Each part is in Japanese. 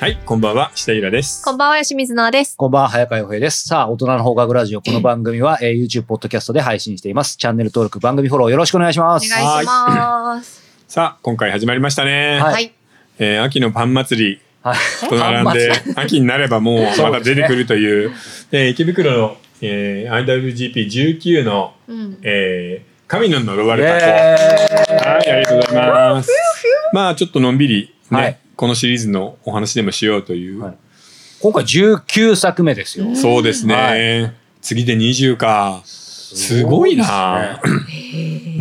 はい、こんばんは、下平です。こんばんは、吉水直です。こんばんは、早川洋平です。さあ、大人の放課後ラジオ。この番組は、えー YouTube、ポッドキャストで配信しています。チャンネル登録、番組フォローよろしくお願いします。お願いします。さあ、今回始まりましたね。はいはい。えー秋のパン祭りはい。と並んで、秋になればもう また出てくるという、えー池袋の、えー IWGP19 の、うん。えー神の呪われた子。はい、ありがとうございます。まあ、ちょっとのんびりね、はいこのシリーズのお話でもしようという。はい今回19作目ですよ。そうですね、は次で20か。すごいな。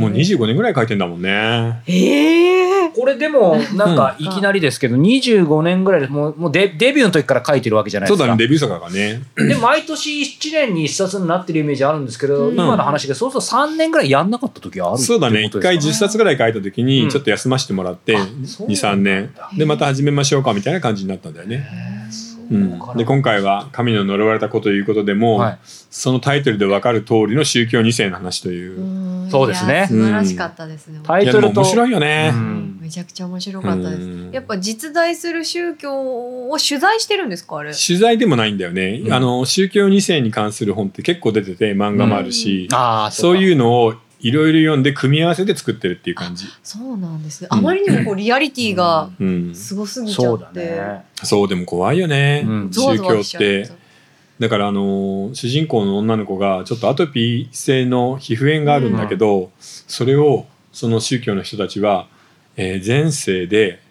もう25年ぐらい書いてんだもんね。ええこれでも、なんか、いきなりですけど、25年ぐらいで、もう、もうデデビューの時から書いてるわけじゃないですか。そうだね、デビュー作だからね。で、毎年1年に1冊になってるイメージあるんですけど、うん今の話で、そうすると3年ぐらいやんなかった時はあるそうだね、一回ってことですか10冊ぐらい書いた時うんに、ちょっと休ませてもらって、あ2、そうなんだ3年。で、また始めましょうかみたいな感じになったんだよね。うん、で今回は「神の呪われた子」ということでも、はい。そのタイトルで分かる通りの宗教2世の話という、そうですね。素晴らしかったですね。タイトルと。面白いよね、うん。めちゃくちゃ面白かったです。うん。やっぱ実在する宗教を取材してるんですかあれ？取材でもないんだよね、うん。あの宗教2世に関する本って結構出てて漫画もあるし、ああ、そうういうのをいろいろ読んで組み合わせて作ってるっていう感じ、そうなんですね。うんあまりにもこうリアリティがうん、すごすぎちか。ゃそうだって。ね。そうでも怖いよね、うん宗教ってだからあの主人公の女の子がちょっとアトピー性の皮膚炎があるんだけど、それをその宗教の人たちは、えー前世で、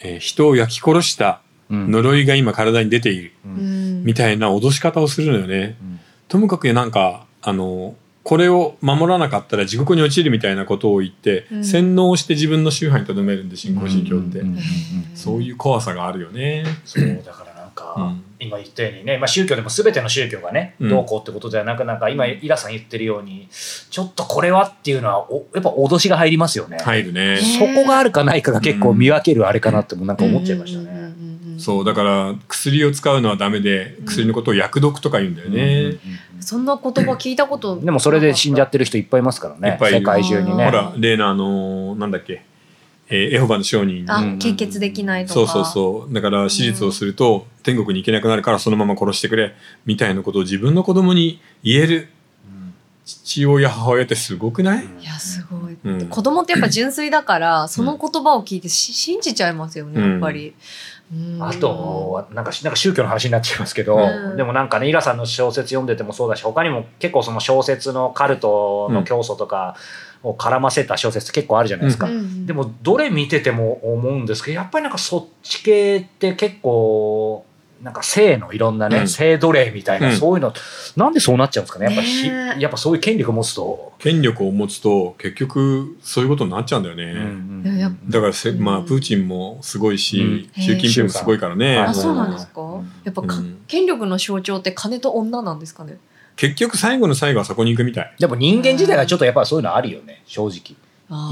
えー人を焼き殺したうん呪いが今体に出ているううんん。みたいな脅し方をするのよね。うんともかくなんかあのこれを守らなかったら地獄に落ちるみたいなことを言って、うん。洗脳して自分の宗派にとどめるんで新興宗教って、そういう怖さがあるよね。そうだからなんか、うん。今言ったようにね、まあ、宗教でも全ての宗教がね、うん。どうこうってことではなくなんか今イラさん言ってるようにちょっとこれはっていうのはおやっぱ脅しが入りますよね、入るね。そこがあるかないかが結構見分けるあれかなってもなんか思っちゃいましたね。そうだから薬を使うのはダメで薬のことを薬毒とか言うんだようんね。そんな言葉聞いたことでもそれで死んじゃってる人いっぱいいますからね。いっぱいいる世界中にね。ほら例のあのなんだっけ、えーエホバの証人献血できないとか。そうそうそう。だから手術をすると天国に行けなくなるからそのまま殺してくれみたいなことを自分の子供に言える。父親母親ってすごくない、いやすごい、うん。子供ってやっぱ純粋だからその言葉を聞いてし信じちゃいますよねやっぱり、うんあとはなんかなんか宗教の話になっちゃいますけど、うん。でもなんかねイラさんの小説読んでてもそうだし他にも結構その小説のカルトの教祖とかを絡ませた小説って結構あるじゃないですか。うん。でもどれ見てても思うんですけどやっぱりなんかそっち系って結構なんか性のいろんなね、うん。性奴隷みたいな、うん。そういうのなんでそうなっちゃうんですかね。やっぱひ、やっぱそういう権力を持つと。権力を持つと結局そういうことになっちゃうんだよね、いややっだからせ、まあ、うんプーチンもすごいし、うん。習近平もすごいからね、うんあそうなんですか、うんやっぱか、うん。権力の象徴って金と女なんですかね？結局最後の最後はそこに行くみたい。でも人間自体がちょっとやっぱりそういうのあるよね正直。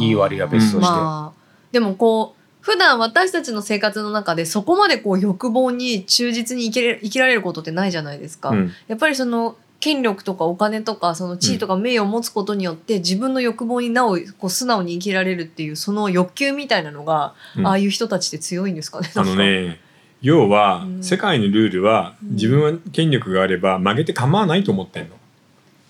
いい悪いは別として。まあでもこう普段私たちの生活の中でそこまでこう欲望に忠実に生きれ生きられることってないじゃないですか、うん。やっぱりその権力とかお金とかその地位とか名誉を持つことによって自分の欲望になおこう素直に生きられるっていうその欲求みたいなのが、うん。ああいう人たちって強いんですかね。あのね要は、うん世界のルールはうん。自分は権力があれば曲げて構わないと思ってんの。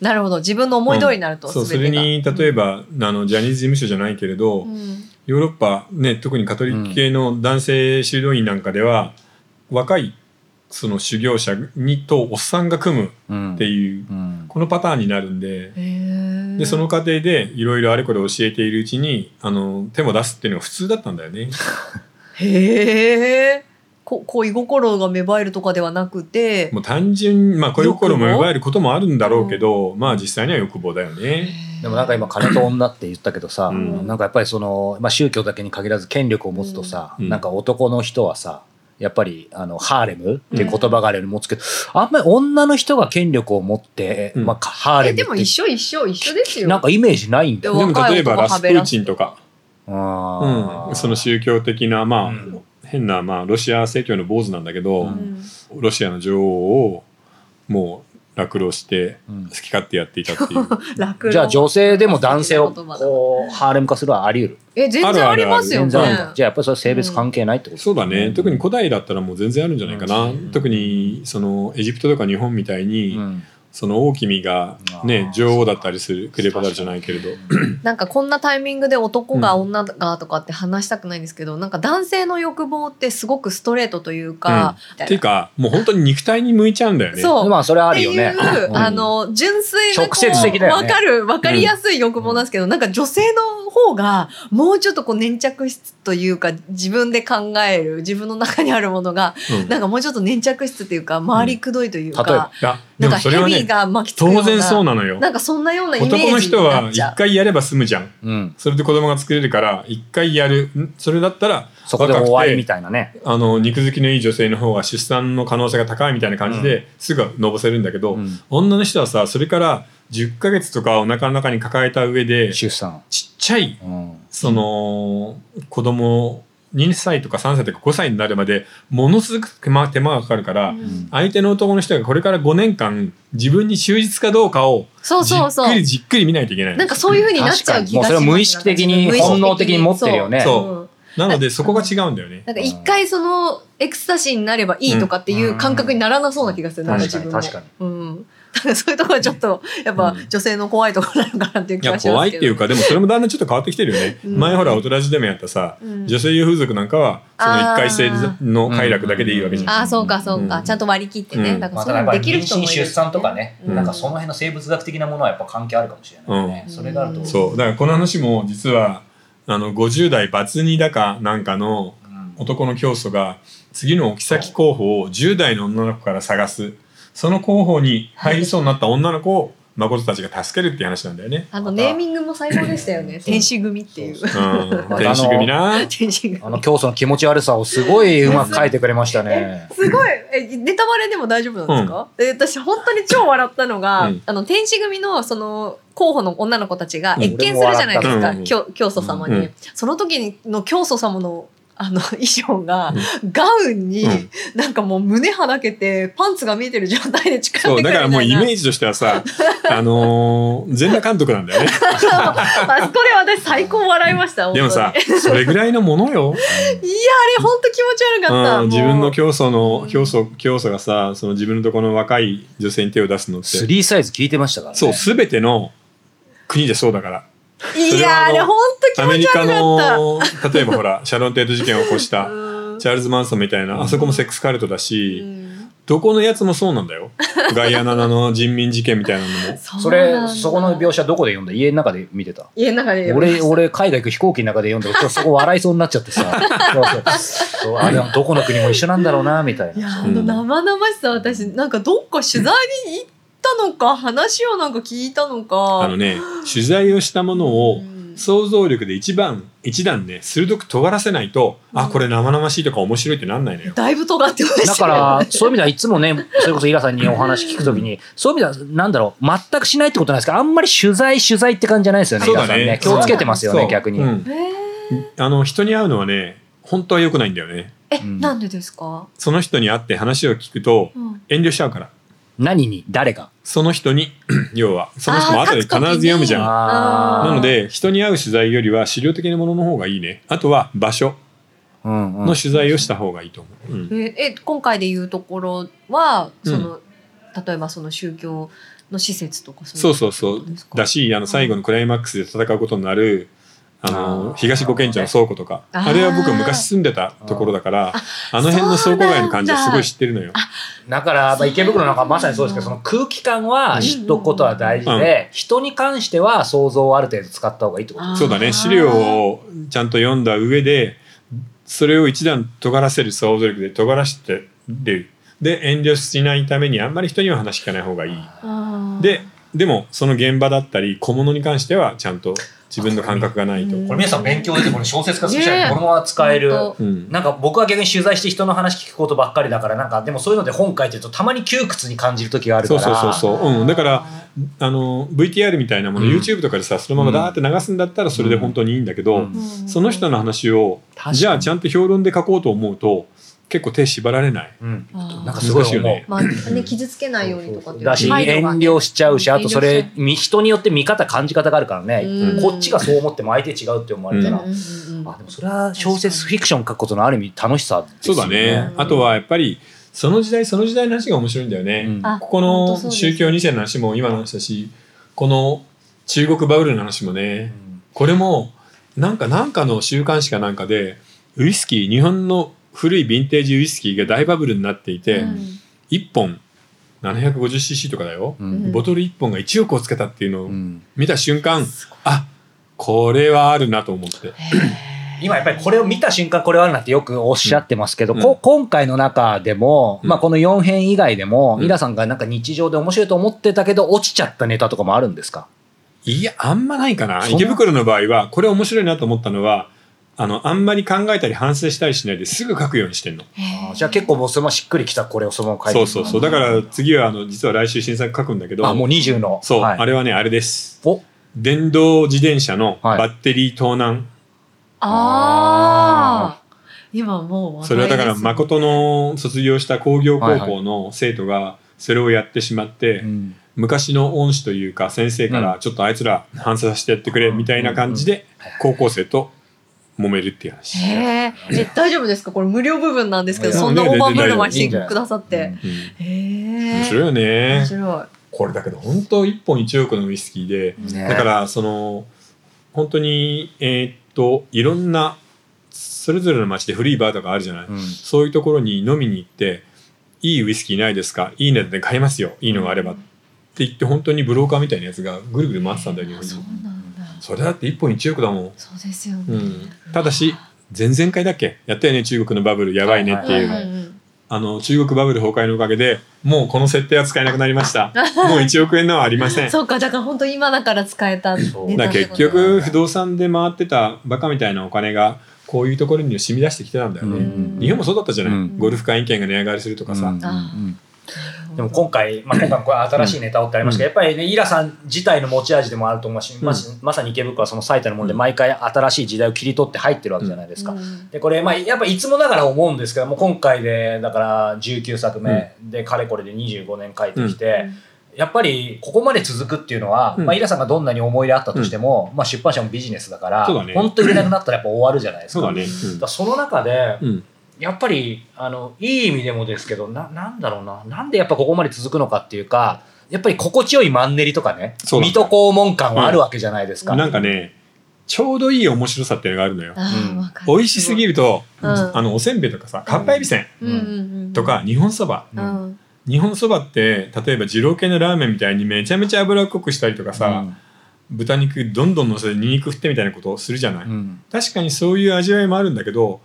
なるほど。自分の思い通りになると、そうそ全てが。れに例えば、あのジャニーズ事務所じゃないけれど、うんヨーロッパ、ね、特にカトリック系の男性修道院なんかでは、若いその修行者にとおっさんが組むっていう、うん。このパターンになるんででその過程でいろいろあれこれ教えているうちにあの手も出すっていうのが普通だったんだよね。へえこ恋心が芽生えるとかではなくてもう単純まあ恋心も芽生えることもあるんだろうけど、まあ実際には欲望だよね。でもなんか今金と女って言ったけどさ、うん。なんかやっぱりその、まあ、宗教だけに限らず権力を持つとさ、うん。なんか男の人はさやっぱりあのハーレムっていう言葉があるように持つけど、あんまり女の人が権力を持って、うん。まあ、ハーレムってえでも一緒一緒一緒ですよ。なんかイメージないんだ。よ。ででも例えばラスプーチンとか、あー。うん、その宗教的なまあ、うん。変なまあロシア正教の坊主なんだけど、うん。ロシアの女王をもう落老してうん。好き勝手やっていたっていう。楽じゃあ女性でも男性をこうハーレム化するはあり得る？え全然ありますよね。じゃあやっぱりそれ性別関係ないってことそうだね、特に古代だったらもう全然あるんじゃないかな、うん。特にそのエジプトとか日本みたいに、うんその王君がね女王だったりするクレバダルじゃないけれど。なんかこんなタイミングで男が女がとかって話したくないんですけど、なんか男性の欲望ってすごくストレートというか、みたいな。っていうかもう本当に肉体に向いちゃうんだよね。そう。まあそれはあっていう、るよねうん。あの純粋なこう直接的だよね。わかるわかりやすい欲望なんですけど、なんか女性の方がもうちょっとこう粘着質というか自分で考える自分の中にあるものがうん。なんかもうちょっと粘着質っていうか回りくどいというか、例えば。いやでなんかヘビが巻きつくような当然そうなのよ。なんかそんなようなイメージに男の人は一なっちゃう。回やれば済むじゃん。うん。それで子供が作れるから一回やる。んそれだったらそこで終わりみたいなね。あの肉付きのいい女性の方が出産の可能性が高いみたいな感じで、すぐのぼせるんだけど、うん。女の人はさそれから10ヶ月とかお腹の中に抱えた上でち出産。っちゃいうん。その子供2歳とか3歳とか5歳になるまでものすごく手間手間がかかるから、うん。相手の男の人がこれから5年間自分に忠実かどうかをそうじっそう。そうくりじっくり見ないといけないの。なんかそういう風になっちゃう気がします確かに。もうそれは無意識的に本能的に持ってるよね。そう。うん。なのでそこが違うんだよね。なんか一回そのエクスタシーになればいいとかっていう感覚にならなそうな気がする、なんか自分も。確かに。確うん。だからそういうところはちょっとやっぱうん。女性の怖いところなのかなっていう気がしますけど。怖いっていうかでもそれもだんだんちょっと変わってきてるよね、うん。前ほら大人でもやったさ、うん。女性用風俗なんかはその一回性の快楽だけでいいわけじゃん、ああそうかそうか、うん。ちゃんと割り切ってね、うん。だかまらそういうのできる人もいる。娠出産とかね、うん。なんかその辺の生物学的なものはやっぱ関係あるかもしれないね、うん。それがあるとそう。だからこの話も実はあの50代バツ2だかなんかのうん。男の教祖が次の置き先候補を10代の女の子から探すその候補に入りそうになった女の子を誠たちが助けるっていう話なんだよね。あのネーミングも最高でしたよね。天使組っていう。うん、天使組な。天使組。あの教祖の気持ち悪さをすごいうまく書いてくれましたね。すごい。えネタバレでも大丈夫なんですか、え私本当に超笑ったのが、うん。あの天使組のその候補の女の子たちがうん。謁見するじゃないですか、うん。教教祖様に、うん。その時の教祖様のあの 衣装が、ガウンに、うん。なんかもう胸はだけてパンツが見えてる状態で近てくるみたいな。だからもう イメージとしてはさ、あのー全裸監督なんだよね。あそこで私最高笑いました でもさそれぐらいのものよ。いやあれ本当気持ち悪かった、うん、自分の教祖のうん。教祖教祖がさ、その自分のところの若い女性に手を出すのって、3サイズ聞いてましたからね。そうすべての国でそうだから。いやあれ本当気持アメリカち悪かった。の例えばほらシャロン・テート事件を起こした うん。チャールズ・マンソンみたいなあそこもセックスカルトだうし、ん。どこのやつもそうなんだよ。ガイアナの人民事件みたいなのも。それ、そこの描写どこで読んだ？家の中で見てた？家の中で俺、俺、海外行く飛行機の中で読んだ。そこ笑いそうになっちゃってさ。そうあれはどこの国も一緒なんだろうな、みたいな。いや生々しさ私。なんかどっか取材に行ったのか話をなんか聞いたのか。あのね取材をしたものをうん。想像力で一番一段ね鋭く尖らせないと、あこれ生々しいとか面白いってなんないのよ。だいぶ尖ってましたよだから、そういう意味ではいつもね、それこそイラさんにお話聞くときに、そういう意味では、なんだろう、全くしないってことなんですけど、あんまり取材、取材って感じじゃないですよね、そうだね。イラさんね。気をつけてますよね、逆に。うん。へあの人に会うのはね本当は良くないんだよね。ええ、うん。なんでですか、その人に会って話を聞くとうん、遠慮しちゃうから。何に誰が？その人に 要はその人も後で必ず読むじゃん。なので人に会う取材よりは資料的なものの方がいいね。あとは場所。うんうん。の取材をした方がいいと思う。うん。ええ今回でいうところはうん。その、例えばその宗教の施設とかそういそうそうだしあの最後のクライマックスで戦うことになるあのあー東五軒茶の倉庫とか。あれは僕昔住んでたところだからあの辺の倉庫街の感じはすごい知ってるのよ。だから、まあ、池袋なんかまさにそうですけど、その空気感は知っとくことは大事で、人に関しては想像をある程度使った方がいいってこと。そうだね。資料をちゃんと読んだ上でそれを一段尖らせる想像力で尖らしてる。で遠慮しないためにあんまり人には話聞かない方がいい。ででもその現場だったり小物に関してはちゃんと自分の感覚がないと。うんこれ皆さん勉強でこれ小説化するねえ。このまま使える。なんか僕は逆に取材して人の話聞くことばっかりだからなんかでもそういうので本書いてるとたまに窮屈に感じる時があるから。そうそうそうそう、うん、だからあの VTR みたいなもの、うん。YouTube とかでさそのままダーって流すんだったらそれで本当にいいんだけど、うん。うん。その人の話をじゃあちゃんと評論で書こうと思うと結構手縛られない。うん。なんかすごいよね。まあね傷つけないようにとかっていうだし遠配慮しちゃうしあとそれ人によって見方感じ方があるからね。うん。こっちがそう思っても相手違うって思われたら、あでもそれは小説フィクション書くことのある意味楽しさですよそうだね。あとはやっぱりその時代その時代の話が面白いんだよね。うん。あここの宗教2世の話も今の話だし、この中国バブルの話もね、これもなんかなんかの週刊誌かなんかでウイスキー日本の古いヴィンテージウイスキーが大バブルになっていて、うん。1本 750cc とかだよ、うん。ボトル1本が1億をつけたっていうのをうん。見た瞬間、あこれはあるなと思って。今やっぱりこれを見た瞬間これはあるなってよくおっしゃってますけど、うん。こ今回の中でも、うん。まあ、この4編以外でも、うん。イラさんがなんか日常で面白いと思ってたけど落ちちゃったネタとかもあるんですか？いやあんまないかな？池袋の場合はこれ面白いなと思ったのはあのあんまり考えたり反省したりしないですぐ書くようにしてんの。じゃあ結構もうそのしっくりきたこれをそのまま書いてそうそうそう。だから次はあの実は来週新作書くんだけどあもう20の。そう、はい、あれはねあれです。お。電動自転車のはい。バッテリー盗難、ああ今もう話題ですそれはだから誠の卒業した工業高校の生徒がそれをやってしまって、うん。昔の恩師というか先生からちょっとあいつら反省させてやってくれみたいな感じで高校生と揉めるっていう話。へー。え大丈夫ですか？これ無料部分なんですけどうんそんな大盤振る舞いいいんじゃない？してくださって。うん。へえ面白いよね。面。白い。これだけど本当1本1億のウイスキーで、ね。だからその本当にえーっといろんなそれぞれの街で古いバーとかあるじゃない、うん。そういうところに飲みに行っていいウイスキーないですか？いい値段で買いますよ。いいのがあれば。って言って本当にブローカーみたいなやつがぐるぐる回ってたんだよ日本そうになんだそれだって1本1億だもん、そうですよね。うん、ただし前々回だっけ？やったよね中国のバブル。やばいねっていう、あの中国バブル崩壊のおかげでもうこの設定は使えなくなりました。もう1億円のはありません。そうかだから本当今だから使えただ結局不動産で回ってたバカみたいなお金がこういうところに染み出してきてたんだよね、うん。日本もそうだったじゃない、うん。ゴルフ会員権が値上がりするとかさ、うん。あでも今回、まあ、今回もこれ新しいネタをってありましたけど、やっぱりね、イラさん自体の持ち味でもあると思うし、ましまさに池袋はその最たるもので、うん。毎回新しい時代を切り取って入ってるわけじゃないですか。うん。で、これ、まあ、やっぱいつもながら思うんですけども、今回で、だから19作目で、かれこれで25年書いてきて、やっぱりここまで続くっていうのは、うん。まあ、イラさんがどんなに思い入れあったとしても、まあ、出版社もビジネスだから、本当に売れなくなったらやっぱ終わるじゃないですか。その中で、やっぱりあのいい意味でもですけどななんだろうな。なんでやっぱここまで続くのかっていうかやっぱり心地よいマンネリとかねそうだ水戸黄門感はあるわけじゃないですか。なんかねちょうどいい面白さっていうのがあるのよ。あーわかる。美味しすぎると、うん。あのおせんべいとかさかっぱえびせんうんうんうん。とか日本そば。ううん。ん日本そばって例えば二郎系のラーメンみたいにめちゃめちゃ脂っこくしたりとかさ、豚肉どんどん乗せてニンニク振ってみたいなことをするじゃない、うん。うん確かにそういう味わいもあるんだけど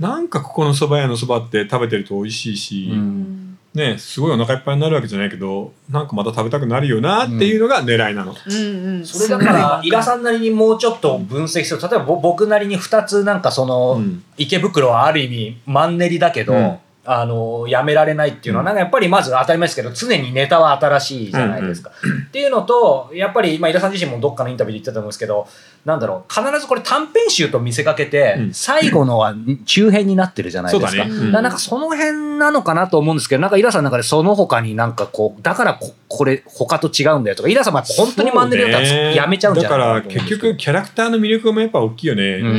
なんかここの蕎麦屋のそばって食べてると美味しいし、ううん。んねすごいお腹いっぱいになるわけじゃないけどなんかまた食べたくなるよなっていうのが狙いなの、うんうん。それだからイラさんなりにもうちょっと分析する。例えばぼ僕なりに2つなんかその、うん。池袋はある意味マンネリだけど、うんあのやめられないっていうのは、うん。なんかやっぱりまず当たり前ですけど常にネタは新しいじゃないですか。っていうのとやっぱり、まあ、井田さん自身もどっかのインタビューで言ってたと思うんですけどなんだろう必ずこれ短編集と見せかけて、うん。最後のは中編になってるじゃないですか。そうだね。うん。なんかその辺なのかなと思うんですけどなんか井田さんの中でその他になんかこうだからここれ他と違うんだよとか井田さんもやっぱ本当にマンネリだったらやめちゃうんじゃないだからと思うん。ですけど結局キャラクターの魅力もやっぱ大きいよね、うん。うん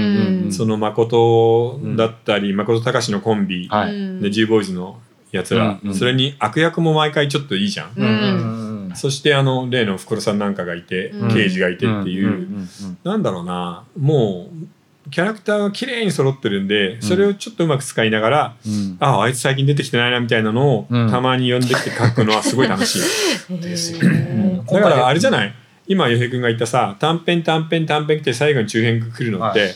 うんその誠だったり、誠隆のコンビ、はい。うん。で G ボーイズのやつら、うんうんそれに悪役も毎回ちょっといいじゃん、うん。うんうんうんそしてあの例の袋さんなんかがいて、うん。刑事がいてっていう、んんん。なんだろうな。もうキャラクターが綺麗に揃ってるんでそれをちょっとうまく使いながら、うん。ああいつ最近出てきてないなみたいなのを、うん。たまに呼んできて書くのはすごい楽しい。ですよへねーだからあれじゃない？今洋平君が言ったさ短編短編短編って最後に中編が来るのって、は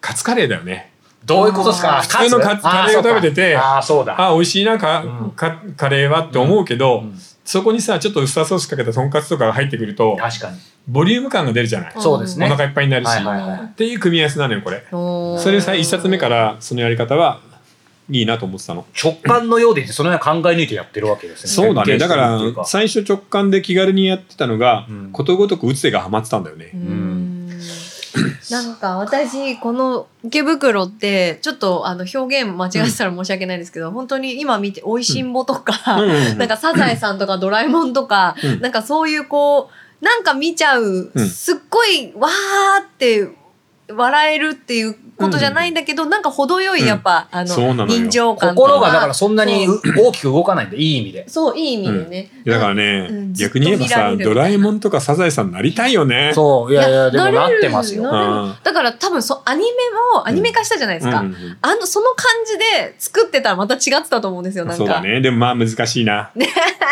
カツカレーだよね。どういうことですか？普通のカツカレーを食べててああそうかあ美味しいなか、うん。かカレーはって思うけど、うんそこにさちょっとウスターソースかけたとんかつとかが入ってくると確かに。ボリューム感が出るじゃない、うんそうですね。お腹いっぱいになるし、はいはいはいっていう組み合わせなのよこれ。それさ一冊目からそのやり方はいいなと思ってたの。直感のようでその辺は考え抜いてやってるわけですね。そうだね。だから最初直感で気軽にやってたのが、うん。ことごとく打つ手がはまってたんだよね、うん なんか私この池袋ってちょっとあの表現間違ってたら申し訳ないですけど、本当に今見て「おいしんぼ」とか、うん。なんか「サザエさん」とか「ドラえもん」とか、うん。なんかそういうこうなんか見ちゃう、うん。すっごいわーって笑えるっていうことじゃないんだけど、なんか程よいやっぱ、あのそうなのよ。臨場感と心がだからそんなに大きく動かないんでいい意味で。そういい意味でね、だからね、うん。逆に言えばさドラえもんとかサザエさんになりたいよね。そういやいやでもなってますよ。だから多分そアニメもアニメ化したじゃないですか、うんうんあのその感じで作ってたらまた違ってたと思うんですよなんか。そうだね。でもまあ難しいな。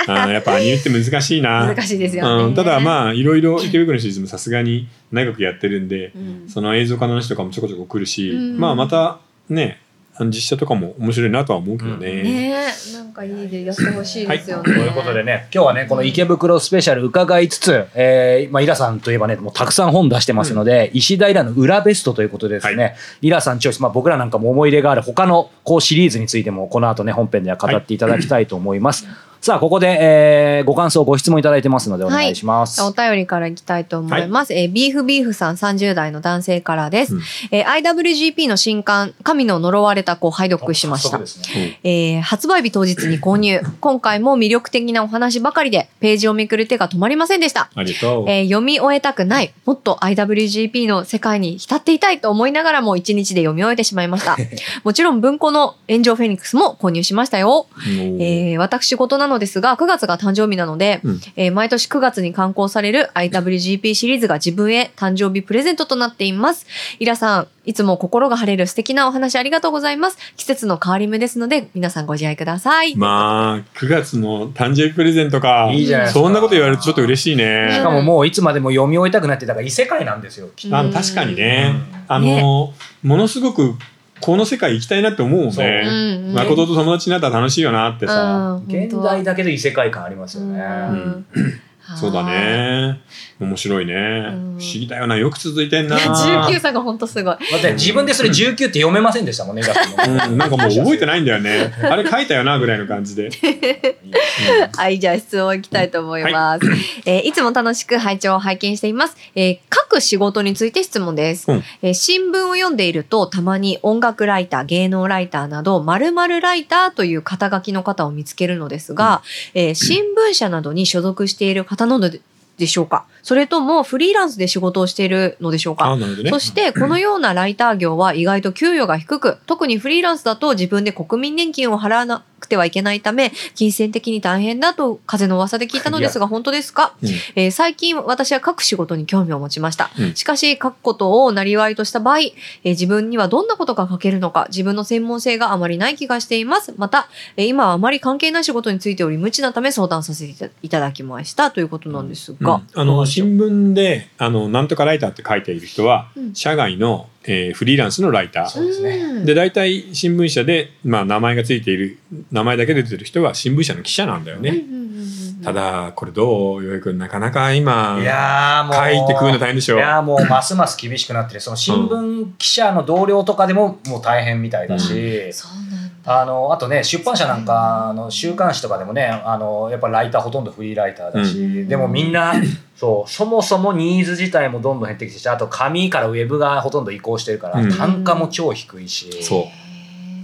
あー やっぱアニメって難しいな。難しいですよね、うん、ただまあいろいろ池袋のシリーズもさすがに長くやってるんで、うん。その映像化の話とかもちょこちょこ来るし、うん。まあまたね実写とかも面白いなとは思うけどね。ねえなんかいいでやってほしいですよね、ということでね、今日はね、この池袋スペシャル伺いつつ、えー、まあ、イラさんといえばね、もうたくさん本出してますので、石平の裏ベストということでですね、はイラさんチョイス、まあ、僕らなんかも思い入れがある他のこうシリーズについても、この後ね、本編では語っていただきたいと思います。さあ、ここで、えー、ご感想、ご質問いただいてますので、お願いします。お便りからいきたいと思います。えービーフビーフさん30代の男性からです。うんえー IWGP の新刊、神の呪われた子を拝読しましたね。えー発売日当日に購入。今回も魅力的なお話ばかりで、ページをめくる手が止まりませんでした。ありがとう。えー読み終えたくない。もっと IWGP の世界に浸っていたいと思いながらも一日で読み終えてしまいました。もちろん文庫の炎上フェニックスも購入しましたよ。うんえー私事なのですが、9月が誕生日なので、うんえー毎年9月に刊行される IWGP シリーズが自分へ誕生日プレゼントとなっています。イラさん、いつも心が晴れる素敵なお話ありがとうございます。季節の変わり目ですので、皆さんご自愛ください。まあ9月の誕生日プレゼントかいいじゃないですかそんなこと言われるとちょっと嬉しいね。しかももういつまでも読み終えたくなって、だから異世界なんですよ、きっとあ確かにね、うんあの、ものすごくこの世界行きたいなって思うもんね。う。ん誠と友達になったら楽しいよなってさ、うん。現代だけど異世界感ありますよね。うんそうだ。ね。面白いね、ん。不思議だよな。よく続いてんな。いや19歳が本当すごい。だって自分でそれ19って読めませんでしたもんね、うん、なんかもう覚えてないんだよね。あれ書いたよなぐらいの感じで、はい、じゃあ質問いきたいと思います。えーいつも楽しく拝聴を拝見しています。えー書く仕事について質問です、うん。えー新聞を読んでいると、たまに音楽ライター、芸能ライターなど、〇〇ライターという肩書きの方を見つけるのですが、えー新聞社などに所属している方なのででしょうか？それともフリーランスで仕事をしているのでしょうか？ね。そして、このようなライター業は意外と給与が低く、特にフリーランスだと自分で国民年金を払わなくてはいけないため、金銭的に大変だと風の噂で聞いたのですが、本当ですか、うん。えー最近私は書く仕事に興味を持ちました。うん。しかし、書くことをなりわいとした場合、えー自分にはどんなことが書けるのか、自分の専門性があまりない気がしています。また、えー今はあまり関係ない仕事についており、無知なため相談させていただきました。ということなんですうん。が。あの新聞であのなんとかライターって書いている人は、うん。社外の、えーフリーランスのライターそうですねうんで大体新聞社で、まあ、名前がついている名前だけで出てる人は新聞社の記者なんだよね、ただこれどうよいくんなかなか今いやーもう。書いて食うの大変でしょいやーもうますます厳しくなってる。その新聞記者の同僚とかでももう大変みたいだし、そうなんだ。あの、あとね、出版社なんかの週刊誌とかでもね、あの、やっぱライターほとんどフリーライターだし、うん。でもみんな、そう、そもそもニーズ自体もどんどん減ってきてし、あと紙からウェブがほとんど移行してるから、うん。単価も超低いし、そ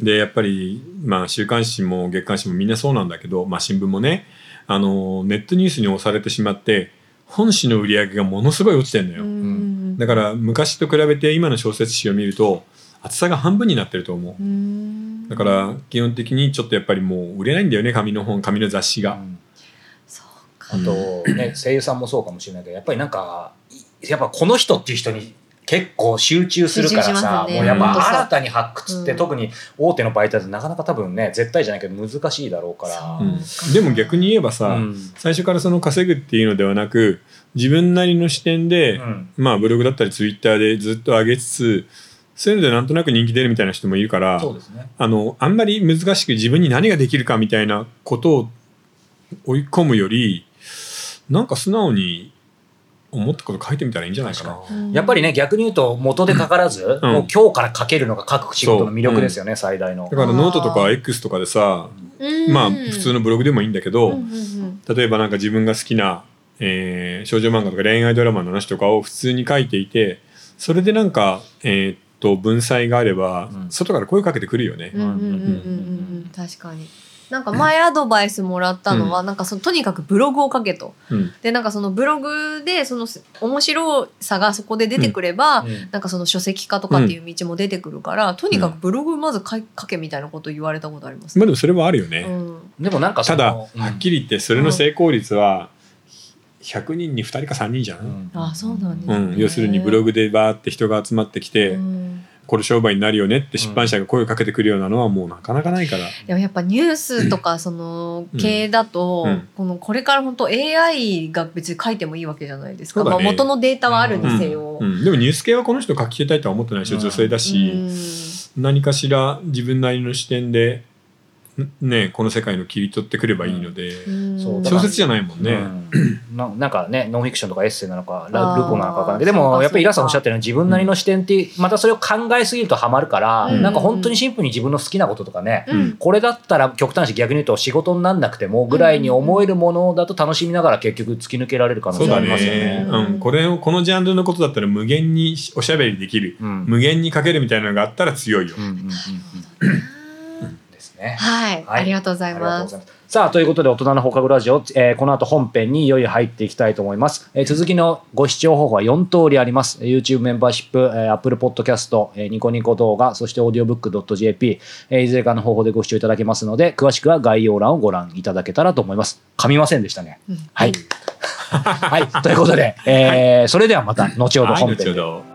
う。でやっぱり、まあ、週刊誌も月刊誌もみんなそうなんだけど、まあ、新聞もねあのネットニュースに押されてしまって本誌の売り上げがものすごい落ちてんのよ、うん。だから昔と比べて今の小説誌を見ると厚さが半分になってると思う。うんだから基本的にちょっとやっぱりもう売れないんだよね紙の本紙の雑誌が、うん。あと、ね、声優さんもそうかもしれないけど、やっぱりなんか、いやっぱこの人っていう人に結構集中するからさ、ね。もうやっぱ新たに発掘って、うん。特に大手の媒体でなかなか多分ね、絶対じゃないけど難しいだろうから。うん。でも逆に言えばさ、うん。最初からその稼ぐっていうのではなく自分なりの視点で、うん。まあブログだったりツイッターでずっと上げつつそういうのでなんとなく人気出るみたいな人もいるからそうですね。あのあんまり難しく自分に何ができるかみたいなことを追い込むよりなんか素直に思ったこと書いてみたらいいんじゃないかな。うんやっぱりね、逆に言うと元でかからず、うんもう今日から書けるのが書く仕事の魅力ですよね、最大のだ。からノートとか X とかでさうんまあ普通のブログでもいいんだけど、うんうんうん例えばなんか自分が好きな、えー少女漫画とか恋愛ドラマの話とかを普通に書いていてそれでなんか、えーっと文才があれば、うん外から声かけてくるよねうん。うんうんうんうんうん確かに。なんか前アドバイスもらったのは、なんかそのとにかくブログを書けと。うんでなんかそのブログでその面白さがそこで出てくれば、うんなんかその書籍化とかっていう道も出てくるから、とにかくブログまず書けみたいなこと言われたことあります。まあでもそれはあるよね。うんでもなんかそたのだ、はっきり言ってそれの成功率は100人に2人か3人じゃん？うん。あそうなんですね、うん、要するにブログでバーって人が集まってきて、うん。これ商売になるよねって出版社が声をかけてくるようなのはもうなかなかないから。でもやっぱニュースとかそのうん系だと、うん。このこれから本当 AI が別に書いてもいいわけじゃないですか、まあ、元のデータはあるにせよ。うん、でもニュース系はこの人書き手たいとは思ってないし、うん。女性だし、何かしら自分なりの視点でんねこの世界の切り取ってくればいいので、うん。そう小説じゃないもんね。うん。ななんかねノンフィクションとかエッセイなのかラルポなのかわかんな。いけどでもやっぱりイラさんおっしゃったように自分なりの視点ってまたそれを考えすぎるとハマるから、うん。なんか本当にシンプルに自分の好きなこととかね、うん。これだったら極端に逆に言うと仕事になんなくてもぐらいに思えるものだと楽しみながら結局突き抜けられる可能性ありますよね。ね。。うん、これをこのジャンルのことだったら無限におしゃべりできる、うん。無限に書けるみたいなのがあったら強いよ。うんうんうんね。はい、はいありがとうございます。さあ、ということで、大人の放課後ラジオ、えーこの後本編にいよいよ入っていきたいと思います。えー続きのご視聴方法は4通りあります。えー YouTube メンバーシップ、えー Apple Podcast、えーニコニコ動画、そして audiobook.jp、えーいずれかの方法でご視聴いただけますので、詳しくは概要欄をご覧いただけたらと思います。噛みませんでしたね。うんはい。はい。ということで、えーそれではまた、後ほどはい、本編で後ほど。